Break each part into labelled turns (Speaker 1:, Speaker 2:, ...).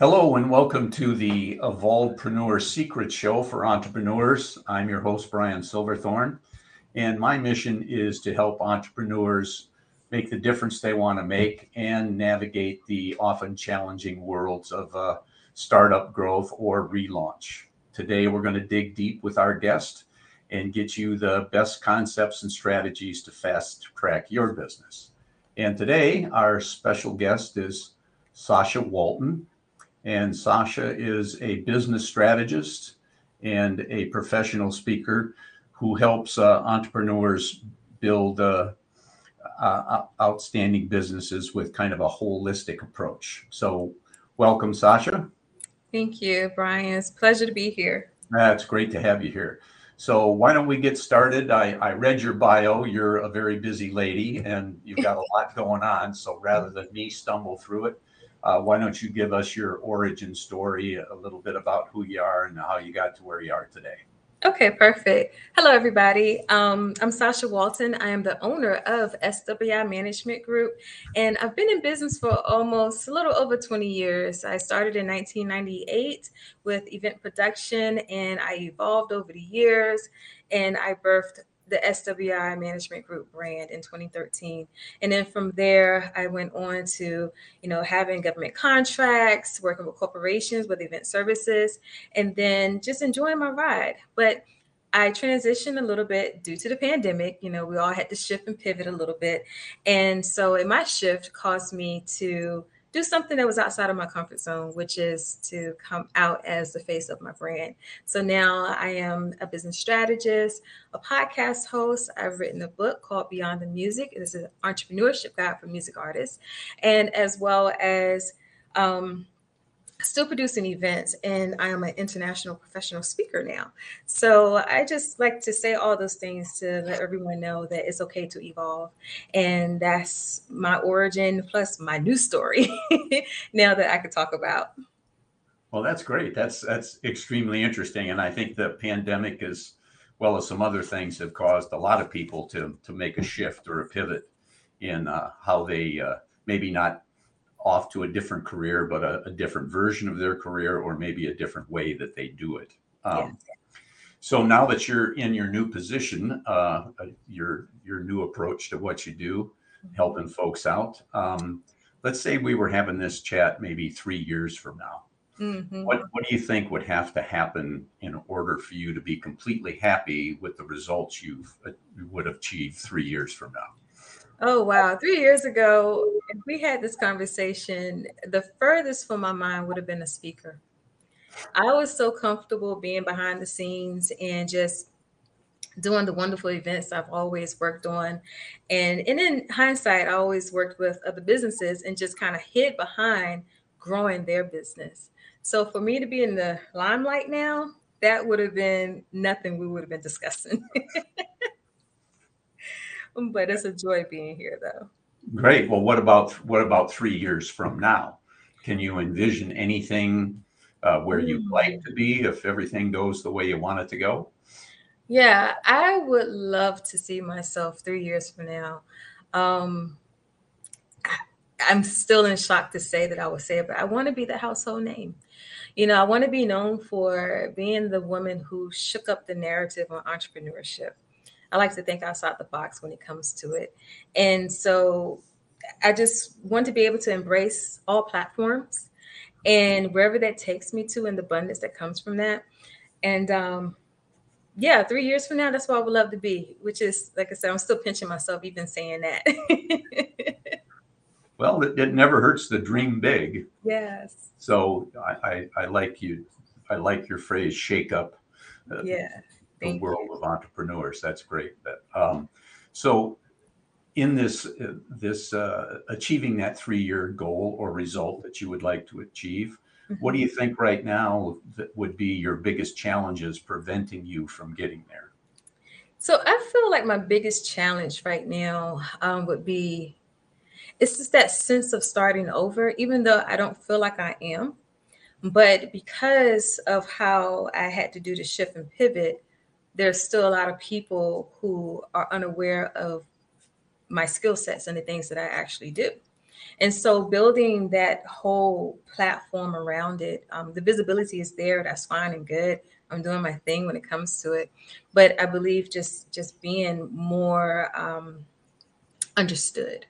Speaker 1: Hello and welcome to the Evolvepreneur Secret Show for entrepreneurs. I'm your host, Brian Silverthorne, and my mission is to help entrepreneurs make the difference they want to make and navigate the often challenging worlds of uh, startup growth or relaunch. Today, we're going to dig deep with our guest and get you the best concepts and strategies to fast track your business. And today, our special guest is Sacha Walton. And Sacha is a business strategist and a professional speaker who helps uh, entrepreneurs build uh, uh, outstanding businesses with kind of a holistic approach. So, welcome, Sacha.
Speaker 2: Thank you, Brian. It's a pleasure to be here.
Speaker 1: That's great to have you here. So why don't we get started? I, I read your bio. You're a very busy lady and you've got a lot going on. So rather than me stumble through it, uh, why don't you give us your origin story, a little bit about who you are and how you got to where you are today?
Speaker 2: Okay, perfect. Hello, everybody. Um, I'm Sacha Walton. I am the owner of SWI Management Group, and I've been in business for almost a little over 20 years. I started in 1998 with event production, and I evolved over the years, and I birthed the SWI Management Group brand in 2013. And then from there, I went on to, you know, having government contracts, working with corporations with event services, and then just enjoying my ride. But I transitioned a little bit due to the pandemic. You know, we all had to shift and pivot a little bit. And so in my shift caused me to do something that was outside of my comfort zone, which is to come out as the face of my brand. So now I am a business strategist, a podcast host. I've written a book called Beyond the Music. This is an entrepreneurship guide for music artists, and as well as um, still producing events and I am an international professional speaker now. So I just like to say all those things to let everyone know that it's okay to evolve. And that's my origin plus my new story now that I could talk about.
Speaker 1: Well, that's great. That's that's extremely interesting. And I think the pandemic as well as some other things have caused a lot of people to to make a shift or a pivot in uh, how they uh, maybe not off to a different career, but a, a, different version of their career, or maybe a different way that they do it. Um, So now that you're in your new position, uh, uh, your your new approach to what you do, mm-hmm. helping folks out. Um, let's say we were having this chat maybe three years from now. Mm-hmm. What what do you think would have to happen in order for you to be completely happy with the results you've uh, you would have achieved three years from now?
Speaker 2: Oh wow! Three years ago, if we had this conversation, the furthest from my mind would have been a speaker. I was so comfortable being behind the scenes and just doing the wonderful events I've always worked on. And, and in hindsight, I always worked with other businesses and just kind of hid behind growing their business. So for me to be in the limelight now, that would have been nothing we would have been discussing. but it's a joy being here though.
Speaker 1: Great. Well, what about what about three years from now? Can you envision anything uh, where you'd like to be if everything goes the way you want it to go?
Speaker 2: Yeah, I would love to see myself three years from now. Um, I'm still in shock to say that I would say it, but I want to be the household name. You know, I want to be known for being the woman who shook up the narrative on entrepreneurship. I like to think outside the box when it comes to it. And so I just want to be able to embrace all platforms and wherever that takes me to and the abundance that comes from that. And um, yeah, three years from now, that's where I would love to be, which is, like I said, I'm still pinching myself even saying that.
Speaker 1: well, it, it, never hurts to dream big.
Speaker 2: Yes.
Speaker 1: So I, I, I like you. I like your phrase, shake up.
Speaker 2: Uh, yeah
Speaker 1: the world of entrepreneurs. That's great. Um, so, in this uh, this uh, achieving that three year goal or result that you would like to achieve, mm-hmm. what do you think right now that would be your biggest challenges preventing you from getting there?
Speaker 2: So I feel like my biggest challenge right now um, would be it's just that sense of starting over, even though I don't feel like I am. But because of how I had to do the shift and pivot, there's still a lot of people who are unaware of my skill sets and the things that I actually do. And so building that whole platform around it, um, the visibility is there. That's fine and good. I'm doing my thing when it comes to it, but I believe just just being more um, understood.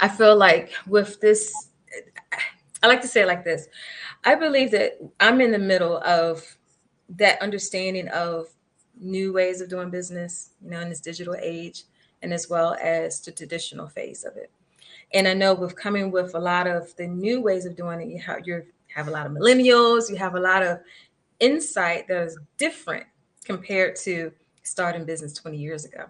Speaker 2: I feel like with this, I like to say it like this. I believe that I'm in the middle of that understanding of new ways of doing business, you know, in this digital age, and as well as the traditional phase of it. And I know with coming with a lot of the new ways of doing it, you have you have a lot of millennials, you have a lot of insight that is different compared to starting business 20 years ago.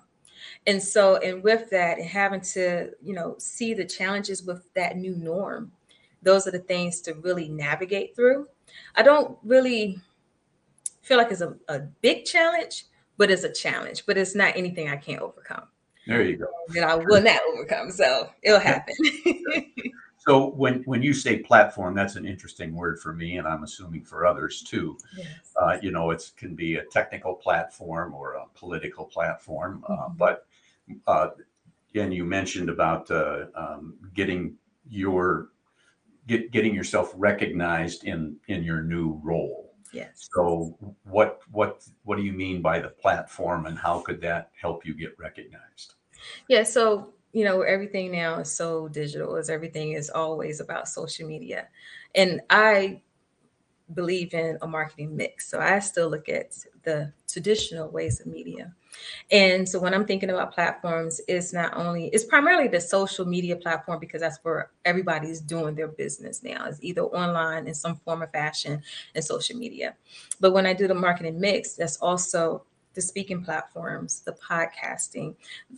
Speaker 2: And so, and with that, and having to, you know, see the challenges with that new norm, those are the things to really navigate through. I don't really feel like it's a, a big challenge, but it's a challenge, but it's not anything I can't overcome.
Speaker 1: There you go.
Speaker 2: That I will not overcome. So it'll happen.
Speaker 1: so when when you say platform, that's an interesting word for me, and I'm assuming for others too. Yes. Uh, you know, it can be a technical platform or a political platform, uh, mm-hmm. but uh, and you mentioned about uh, um, getting your get, getting yourself recognized in in your new role
Speaker 2: Yes.
Speaker 1: So what what what do you mean by the platform and how could that help you get recognized?
Speaker 2: Yeah, so you know, everything now is so digital as everything is always about social media. And I believe in a marketing mix. So I still look at the traditional ways of media. And so when I'm thinking about platforms, it's not only it's primarily the social media platform because that's where everybody's doing their business now. It's either online in some form or fashion and social media. But when I do the marketing mix, that's also the speaking platforms, the podcasting,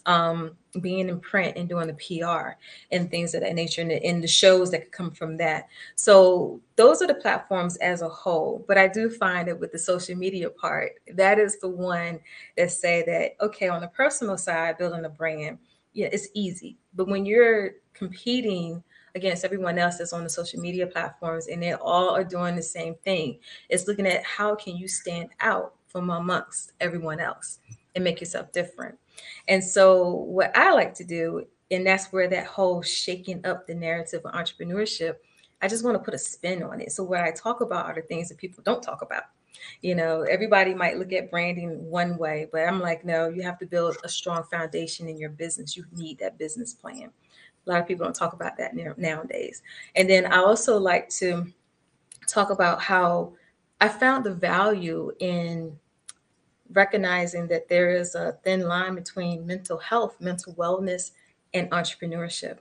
Speaker 2: um, being in print and doing the PR and things of that nature, and the, and the shows that could come from that. So those are the platforms as a whole. But I do find that with the social media part, that is the one that say that okay, on the personal side, building a brand, yeah, it's easy. But when you're competing against everyone else that's on the social media platforms and they all are doing the same thing, it's looking at how can you stand out from amongst everyone else and make yourself different. And so, what I like to do, and that's where that whole shaking up the narrative of entrepreneurship, I just want to put a spin on it. So, what I talk about are the things that people don't talk about. You know, everybody might look at branding one way, but I'm like, no, you have to build a strong foundation in your business. You need that business plan. A lot of people don't talk about that nowadays. And then I also like to talk about how I found the value in recognizing that there is a thin line between mental health, mental wellness, and entrepreneurship.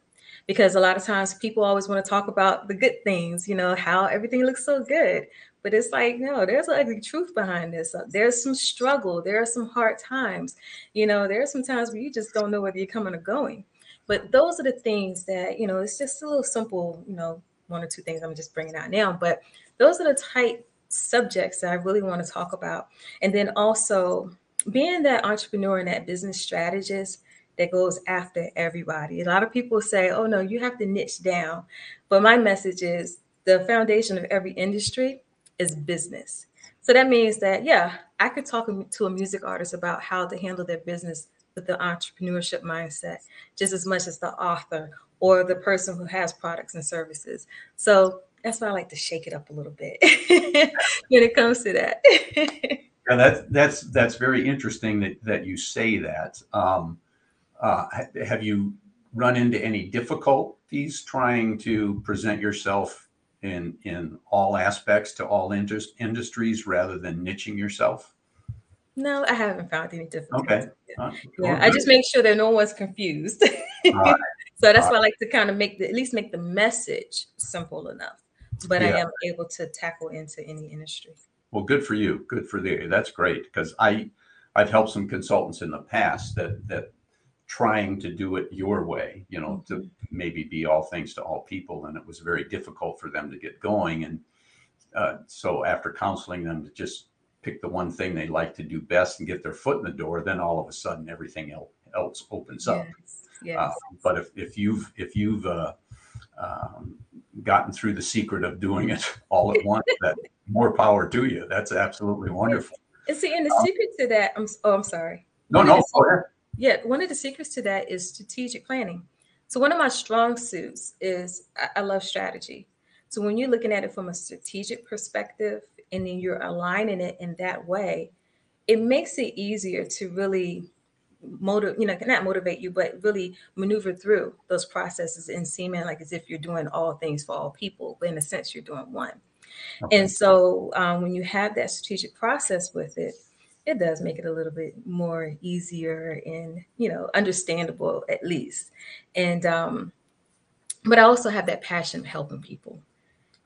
Speaker 2: Because a lot of times people always want to talk about the good things, you know, how everything looks so good. But it's like, no, there's an ugly truth behind this. Uh, there's some struggle. There are some hard times. You know, there are some times where you just don't know whether you're coming or going. But those are the things that, you know, it's just a little simple, you know, one or two things I'm just bringing out now. But those are the type subjects that I really want to talk about. And then also being that entrepreneur and that business strategist that goes after everybody. A lot of people say, oh no, you have to niche down. But my message is the foundation of every industry is business. So that means that, yeah, I could talk to a music artist about how to handle their business with the entrepreneurship mindset just as much as the author or the person who has products and services. So that's why I like to shake it up a little bit when it comes to that.
Speaker 1: yeah, that's that's that's very interesting that that you say that. Um, uh, have you run into any difficulties trying to present yourself in in all aspects to all indus- industries rather than niching yourself?
Speaker 2: No, I haven't found any difficulties.
Speaker 1: Okay.
Speaker 2: Uh, yeah, I just make sure that no one's confused. Right. so that's why I like to kind of make the, at least make the message simple enough but yeah. I am able to tackle into any industry.
Speaker 1: Well, good for you. Good for you. That's great because I I've helped some consultants in the past that that trying to do it your way, you know, to maybe be all things to all people, and it was very difficult for them to get going. And uh, so after counseling them to just pick the one thing they like to do best and get their foot in the door, then all of a sudden everything else, else opens up.
Speaker 2: Yes. yes.
Speaker 1: Uh, but if, if you've if you've uh, um, gotten through the secret of doing it all at once, that more power to you. That's absolutely wonderful.
Speaker 2: And see, and the um, secret to that, I'm oh, I'm sorry.
Speaker 1: No,
Speaker 2: one
Speaker 1: no, go ahead.
Speaker 2: Yeah, one of the secrets to that is strategic planning. So one of my strong suits is I, I love strategy. So when you're looking at it from a strategic perspective and then you're aligning it in that way, it makes it easier to really motive, you know, not motivate you, but really maneuver through those processes and seeming like as if you're doing all things for all people, but in a sense you're doing one. Okay. And so um, when you have that strategic process with it, it does make it a little bit more easier and you know understandable at least. And um, but I also have that passion of helping people.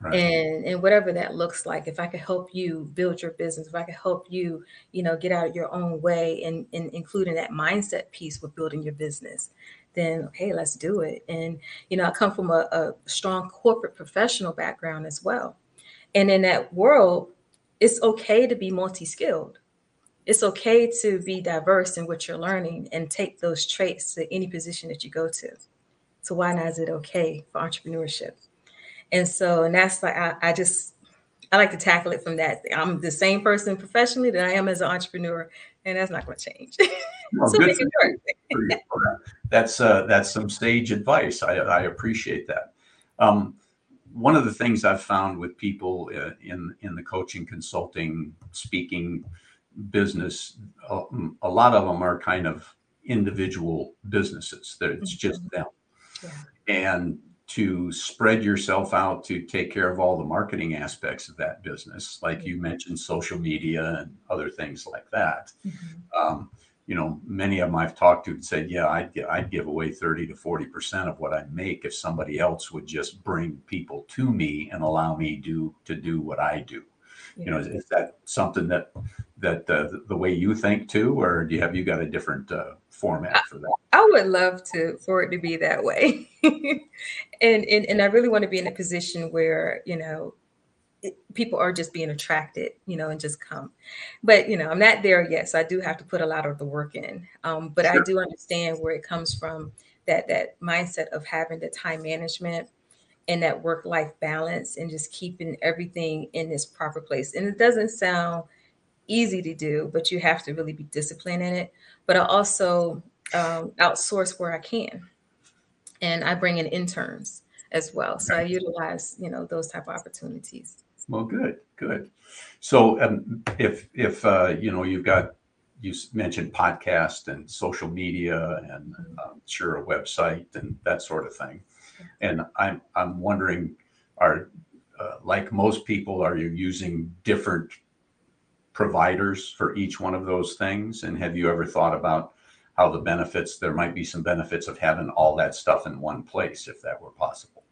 Speaker 2: Right. And and whatever that looks like, if I could help you build your business, if I could help you, you know, get out of your own way and, and including that mindset piece with building your business, then hey, let's do it. And you know, I come from a, a strong corporate professional background as well. And in that world, it's okay to be multi-skilled. It's okay to be diverse in what you're learning and take those traits to any position that you go to. So why not is it okay for entrepreneurship? And so, and that's like I, I just I like to tackle it from that. I'm the same person professionally that I am as an entrepreneur, and that's not going to change. Well, so
Speaker 1: that's uh, that's some sage advice. I, I appreciate that. Um, one of the things I've found with people uh, in in the coaching, consulting, speaking business, a, a, lot of them are kind of individual businesses. That it's mm-hmm. just them, yeah. and to spread yourself out to take care of all the marketing aspects of that business, like you mm-hmm. mentioned, social media and other things like that. Mm-hmm. Um, you know, many of them I've talked to and said, yeah, I'd, I'd give away 30 to 40% of what I make if somebody else would just bring people to me and allow me do to do what I do. Yeah. You know, is, is, that something that, that uh, the, way you think too, or do you have, you got a different uh, format for that?
Speaker 2: I, I would love to, for it to be that way. and, and, and I really want to be in a position where, you know, people are just being attracted, you know, and just come. But you know, I'm not there yet, so I do have to put a lot of the work in. Um, but sure. I do understand where it comes from that that mindset of having the time management and that work life balance and just keeping everything in its proper place. And it doesn't sound easy to do, but you have to really be disciplined in it. But I also um, outsource where I can, and I bring in interns as well. So I utilize, you know, those type of opportunities.
Speaker 1: Well, good, good. So um, if if uh, you know you've got you mentioned podcast and social media and uh, sure a website and that sort of thing, and I'm I'm wondering, are uh, like most people, are you using different providers for each one of those things? And have you ever thought about how the benefits there might be some benefits of having all that stuff in one place if that were possible?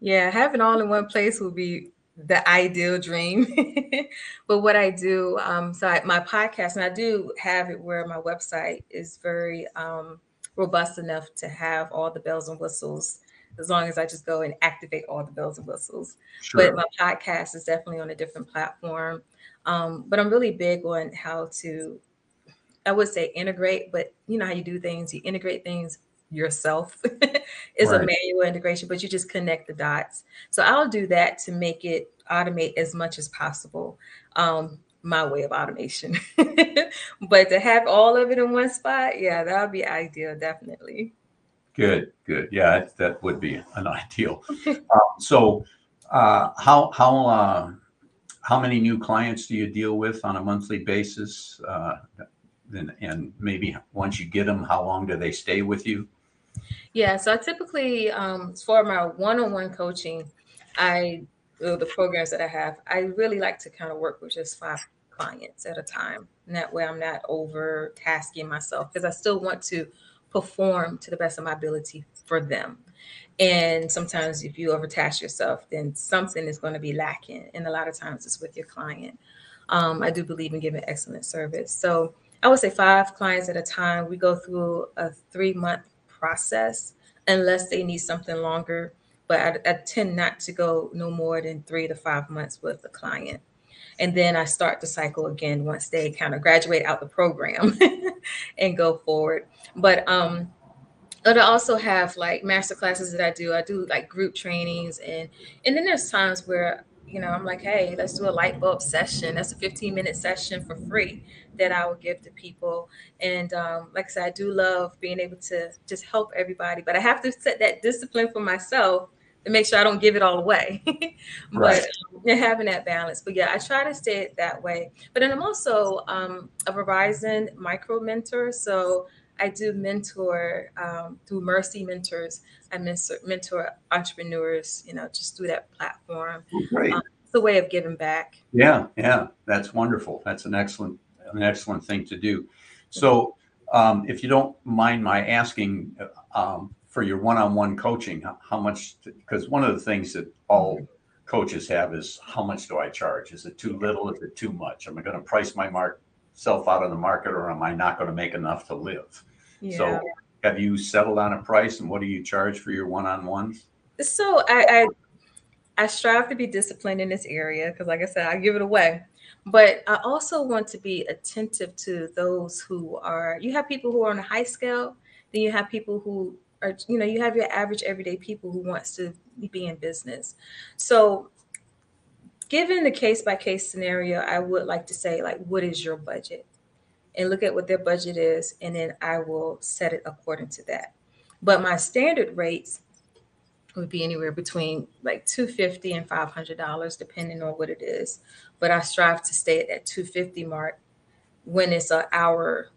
Speaker 2: Yeah, having all in one place would be the ideal dream. but what I do, um, so I, my podcast, and I do have it where my website is very um, robust enough to have all the bells and whistles as long as I just go and activate all the bells and whistles. Sure. But my podcast is definitely on a different platform. Um, but I'm really big on how to, I would say integrate, but you know how you do things, you integrate things yourself is right. a manual integration, but you just connect the dots. So I'll do that to make it automate as much as possible. Um, my way of automation. but to have all of it in one spot, yeah, that would be ideal, definitely.
Speaker 1: Good, good. Yeah, that would be an ideal. uh, so, uh, how how uh, how many new clients do you deal with on a monthly basis? Uh, and, and maybe once you get them, how long do they stay with you?
Speaker 2: Yeah, so I typically, um, for my one-on-one coaching, I the programs that I have, I really like to kind of work with just five clients at a time. And that way, I'm not over tasking myself because I still want to perform to the best of my ability for them. And sometimes, if you overtask yourself, then something is going to be lacking. And a lot of times, it's with your client. Um, I do believe in giving excellent service. So I would say five clients at a time. We go through a three month process unless they need something longer. But I, I tend not to go no more than three to five months with a client. And then I start the cycle again once they kind of graduate out the program and go forward. But um, but I also have like master classes that I do. I do like group trainings and and then there's times where you know, I'm like, hey, let's do a light bulb session. That's a 15 minute session for free that I will give to people. And um, like I said, I do love being able to just help everybody, but I have to set that discipline for myself to make sure I don't give it all away. but right. um, having that balance. But yeah, I try to stay it that way. But then I'm also um, a Verizon micro mentor. So I do mentor um, through Mercy Mentors. I mentor, mentor entrepreneurs, you know, just through that platform.
Speaker 1: Oh, great. Um,
Speaker 2: it's a way of giving back.
Speaker 1: Yeah, yeah, that's wonderful. That's an excellent, an excellent thing to do. So, um, if you don't mind my asking, um, for your one-on-one coaching, how, how much? Because one of the things that all coaches have is how much do I charge? Is it too little? Is it too much? Am I going to price my mark self out of the market or am I not going to make enough to live? Yeah. So have you settled on a price and what do you charge for your one-on-ones?
Speaker 2: So I, I, I strive to be disciplined in this area because like I said, I give it away. But I also want to be attentive to those who are you have people who are on a high scale, then you have people who you know, you have your average everyday people who wants to be in business. So given the case by case scenario, I would like to say, like, what is your budget? And look at what their budget is, and then I will set it according to that. But my standard rates would be anywhere between like 250 and 500 dollars depending on what it is but i strive to stay at that 250 mark when it's an hour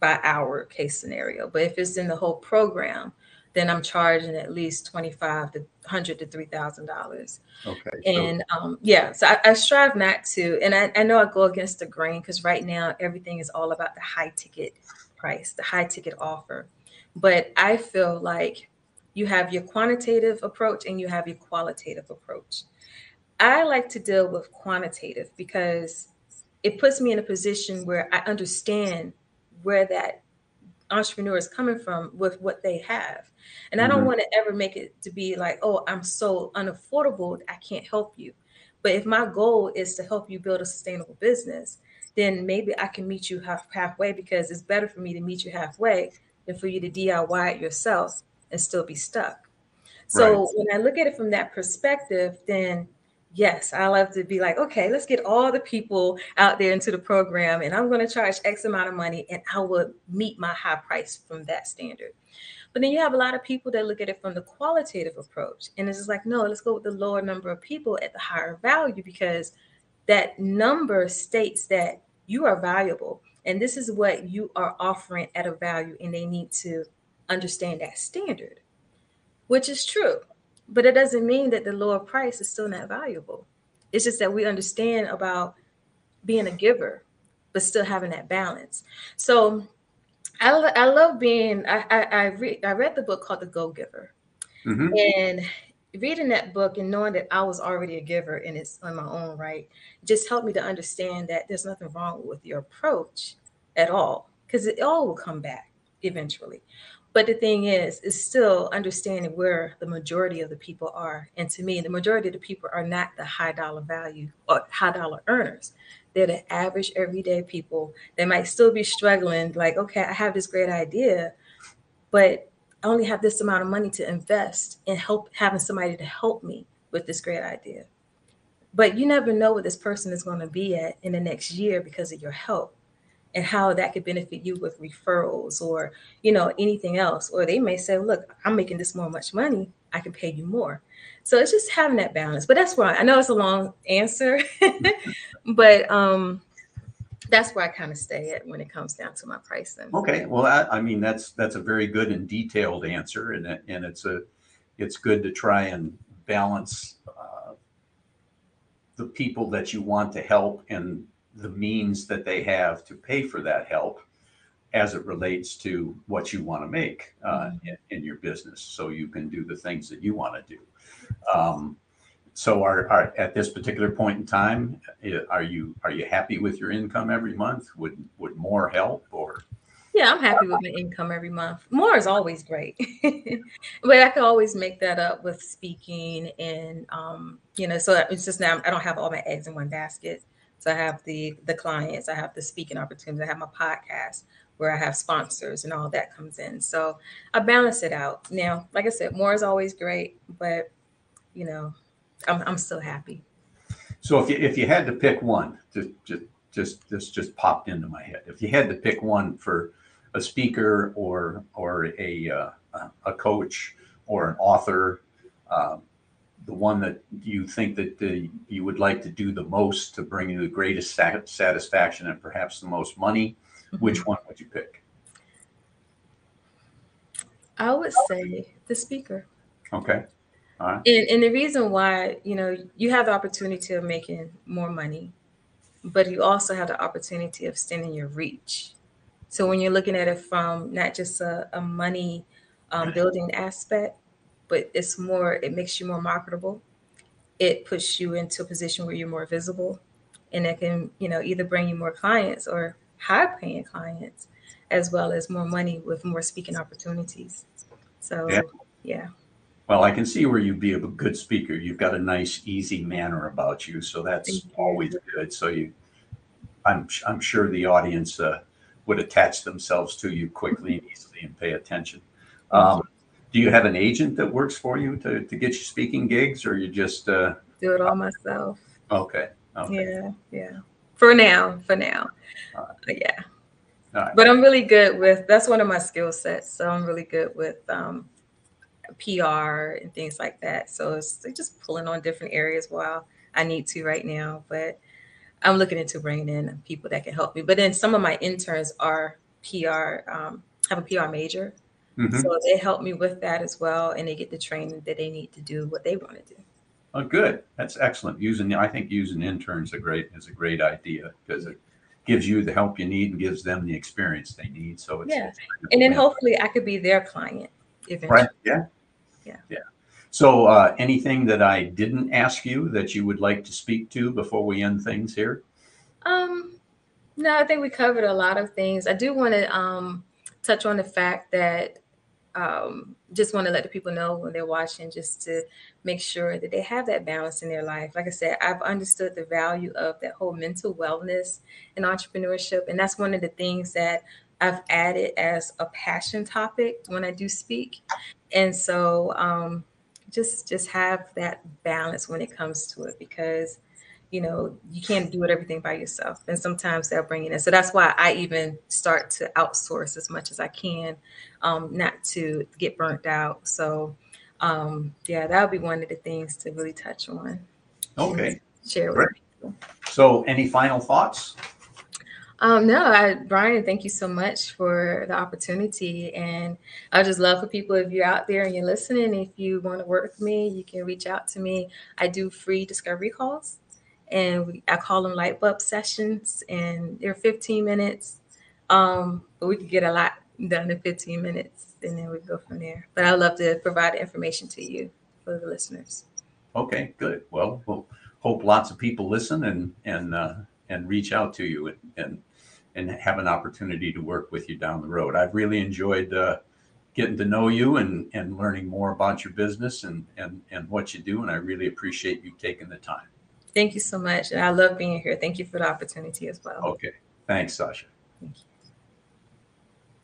Speaker 2: by hour case scenario but if it's in the whole program then I'm charging at least twenty five to hundred to three thousand dollars.
Speaker 1: Okay.
Speaker 2: And so. um, yeah, so I, I, strive not to, and I, I know I go against the grain because right now everything is all about the high ticket price, the high ticket offer. But I feel like you have your quantitative approach and you have your qualitative approach. I like to deal with quantitative because it puts me in a position where I understand where that entrepreneur is coming from with what they have. And I don't mm-hmm. want to ever make it to be like, oh, I'm so unaffordable, I can't help you. But if my goal is to help you build a sustainable business, then maybe I can meet you half, halfway because it's better for me to meet you halfway than for you to DIY it yourself and still be stuck. So right. when I look at it from that perspective, then yes, I love to be like, okay, let's get all the people out there into the program, and I'm going to charge X amount of money, and I will meet my high price from that standard. But then you have a lot of people that look at it from the qualitative approach, and it's just like, no, let's go with the lower number of people at the higher value because that number states that you are valuable, and this is what you are offering at a value, and they need to understand that standard, which is true but it doesn't mean that the lower price is still not valuable. It's just that we understand about being a giver, but still having that balance. So I, I love being, I, I, I, read, I read the book called The Go Giver. Mm-hmm. And reading that book and knowing that I was already a giver and it's on my own right just helped me to understand that there's nothing wrong with your approach at all because it all will come back eventually. But the thing is, is still understanding where the majority of the people are. And to me, the majority of the people are not the high dollar value or high dollar earners. They're the average everyday people. They might still be struggling, like, okay, I have this great idea, but I only have this amount of money to invest in help having somebody to help me with this great idea. But you never know what this person is going to be at in the next year because of your help and how that could benefit you with referrals or you know anything else. Or they may say look i'm making this more much money. I can pay you more. So it's just having that balance. But that's why i know it's a long answer but um that's where i kind of stay at when it comes down to my pricing.
Speaker 1: Okay. Well I, I mean that's that's a very good and detailed answer and, and it's a it's good to try and balance uh, the people that you want to help and the means that they have to pay for that help as it relates to what you want to make uh, mm-hmm. in, in, your business. So you can do the things that you want to do. Um, so are, are, at this particular point in time are you are you happy with your income every month? Would would more help or?
Speaker 2: Yeah i'm happy with my income every month. More is always great. But i can always make that up with speaking and um, you know so it's just now i don't have all my eggs in one basket so I have the the clients, I have the speaking opportunities, I have my podcast where I have sponsors and all that comes in. So I balance it out. Now, like I said, more is always great, but you know, I'm I'm still happy.
Speaker 1: So if you if you had to pick one, just just just this just popped into my head. If you had to pick one for a speaker or or a uh, a coach or an author, um, the one that you think that the, you would like to do the most to bring you the greatest sat- satisfaction and perhaps the most money, which one would you pick?
Speaker 2: I would say the speaker.
Speaker 1: Okay. All right.
Speaker 2: And, and the reason why, you know, you have the opportunity of making more money, but you also have the opportunity of extending your reach. So when you're looking at it from not just a, a money um, building aspect, but it's more, it makes you more marketable. It puts you into a position where you're more visible and it can, you know, either bring you more clients or high paying clients, as well as more money with more speaking opportunities. So,
Speaker 1: Yeah.
Speaker 2: yeah.
Speaker 1: Well, I can see where you'd be a good speaker. You've got a nice, easy manner about you, so that's
Speaker 2: you.
Speaker 1: always good. So you, I'm I'm sure the audience uh, would attach themselves to you quickly and easily and pay attention. Um, do you have an agent that works for you to, to get you speaking gigs, or you just uh,
Speaker 2: Do it all myself.
Speaker 1: okay? Okay.
Speaker 2: Yeah, yeah. For now, for now.
Speaker 1: Right.
Speaker 2: Yeah.
Speaker 1: Right.
Speaker 2: But I'm really good with that's one of my skill sets. So I'm really good with um, PR and things like that. So it's just pulling on different areas while I need to right now. But I'm looking into bringing in people that can help me. But then some of my interns are PR, um, have a PR major.
Speaker 1: Mhm.
Speaker 2: So they help me with that as well. And they get the training that they need to do what they want to do.
Speaker 1: Oh, good. That's excellent. Using I think using interns a great is a great idea because it gives you the help you need and gives them the experience they need. So it's
Speaker 2: Yeah.
Speaker 1: it's
Speaker 2: And then hopefully I could be their client eventually.
Speaker 1: Right. Yeah.
Speaker 2: Yeah.
Speaker 1: Yeah. So, uh, anything that I didn't ask you that you would like to speak to before we end things here?
Speaker 2: Um, no, I think we covered a lot of things. I do want to um, touch on the fact that um, just want to let the people know when they're watching, just to make sure that they have that balance in their life. Like I said, I've understood the value of that whole mental wellness and entrepreneurship, and that's one of the things that I've added as a passion topic when I do speak. And so, um, just just have that balance when it comes to it because you know you can't do it everything by yourself. And sometimes they'll bring it in. So that's why i even start to outsource as much as i can um, not to get burnt out. So um, yeah that would be one of the things to really touch on
Speaker 1: Okay.
Speaker 2: share with
Speaker 1: Great.
Speaker 2: people.
Speaker 1: So, any final thoughts?
Speaker 2: um, no I, brian thank you so much for the opportunity. And i just love for people if you're out there and you're listening if you want to work with me you can reach out to me. I do free discovery calls and we, I call them light bulb sessions, and they're 15 minutes. Um, but we could get a lot done in 15 minutes, and then we go from there. But I love to provide information to you for the listeners.
Speaker 1: Okay, good. Well, we'll hope lots of people listen and and uh, and reach out to you and, and and have an opportunity to work with you down the road. I've really enjoyed uh, getting to know you and and learning more about your business and and and what you do, and I really appreciate you taking the time.
Speaker 2: Thank you so much, and I love being here. Thank you for the opportunity as well.
Speaker 1: Okay, thanks, Sacha.
Speaker 2: Thank you.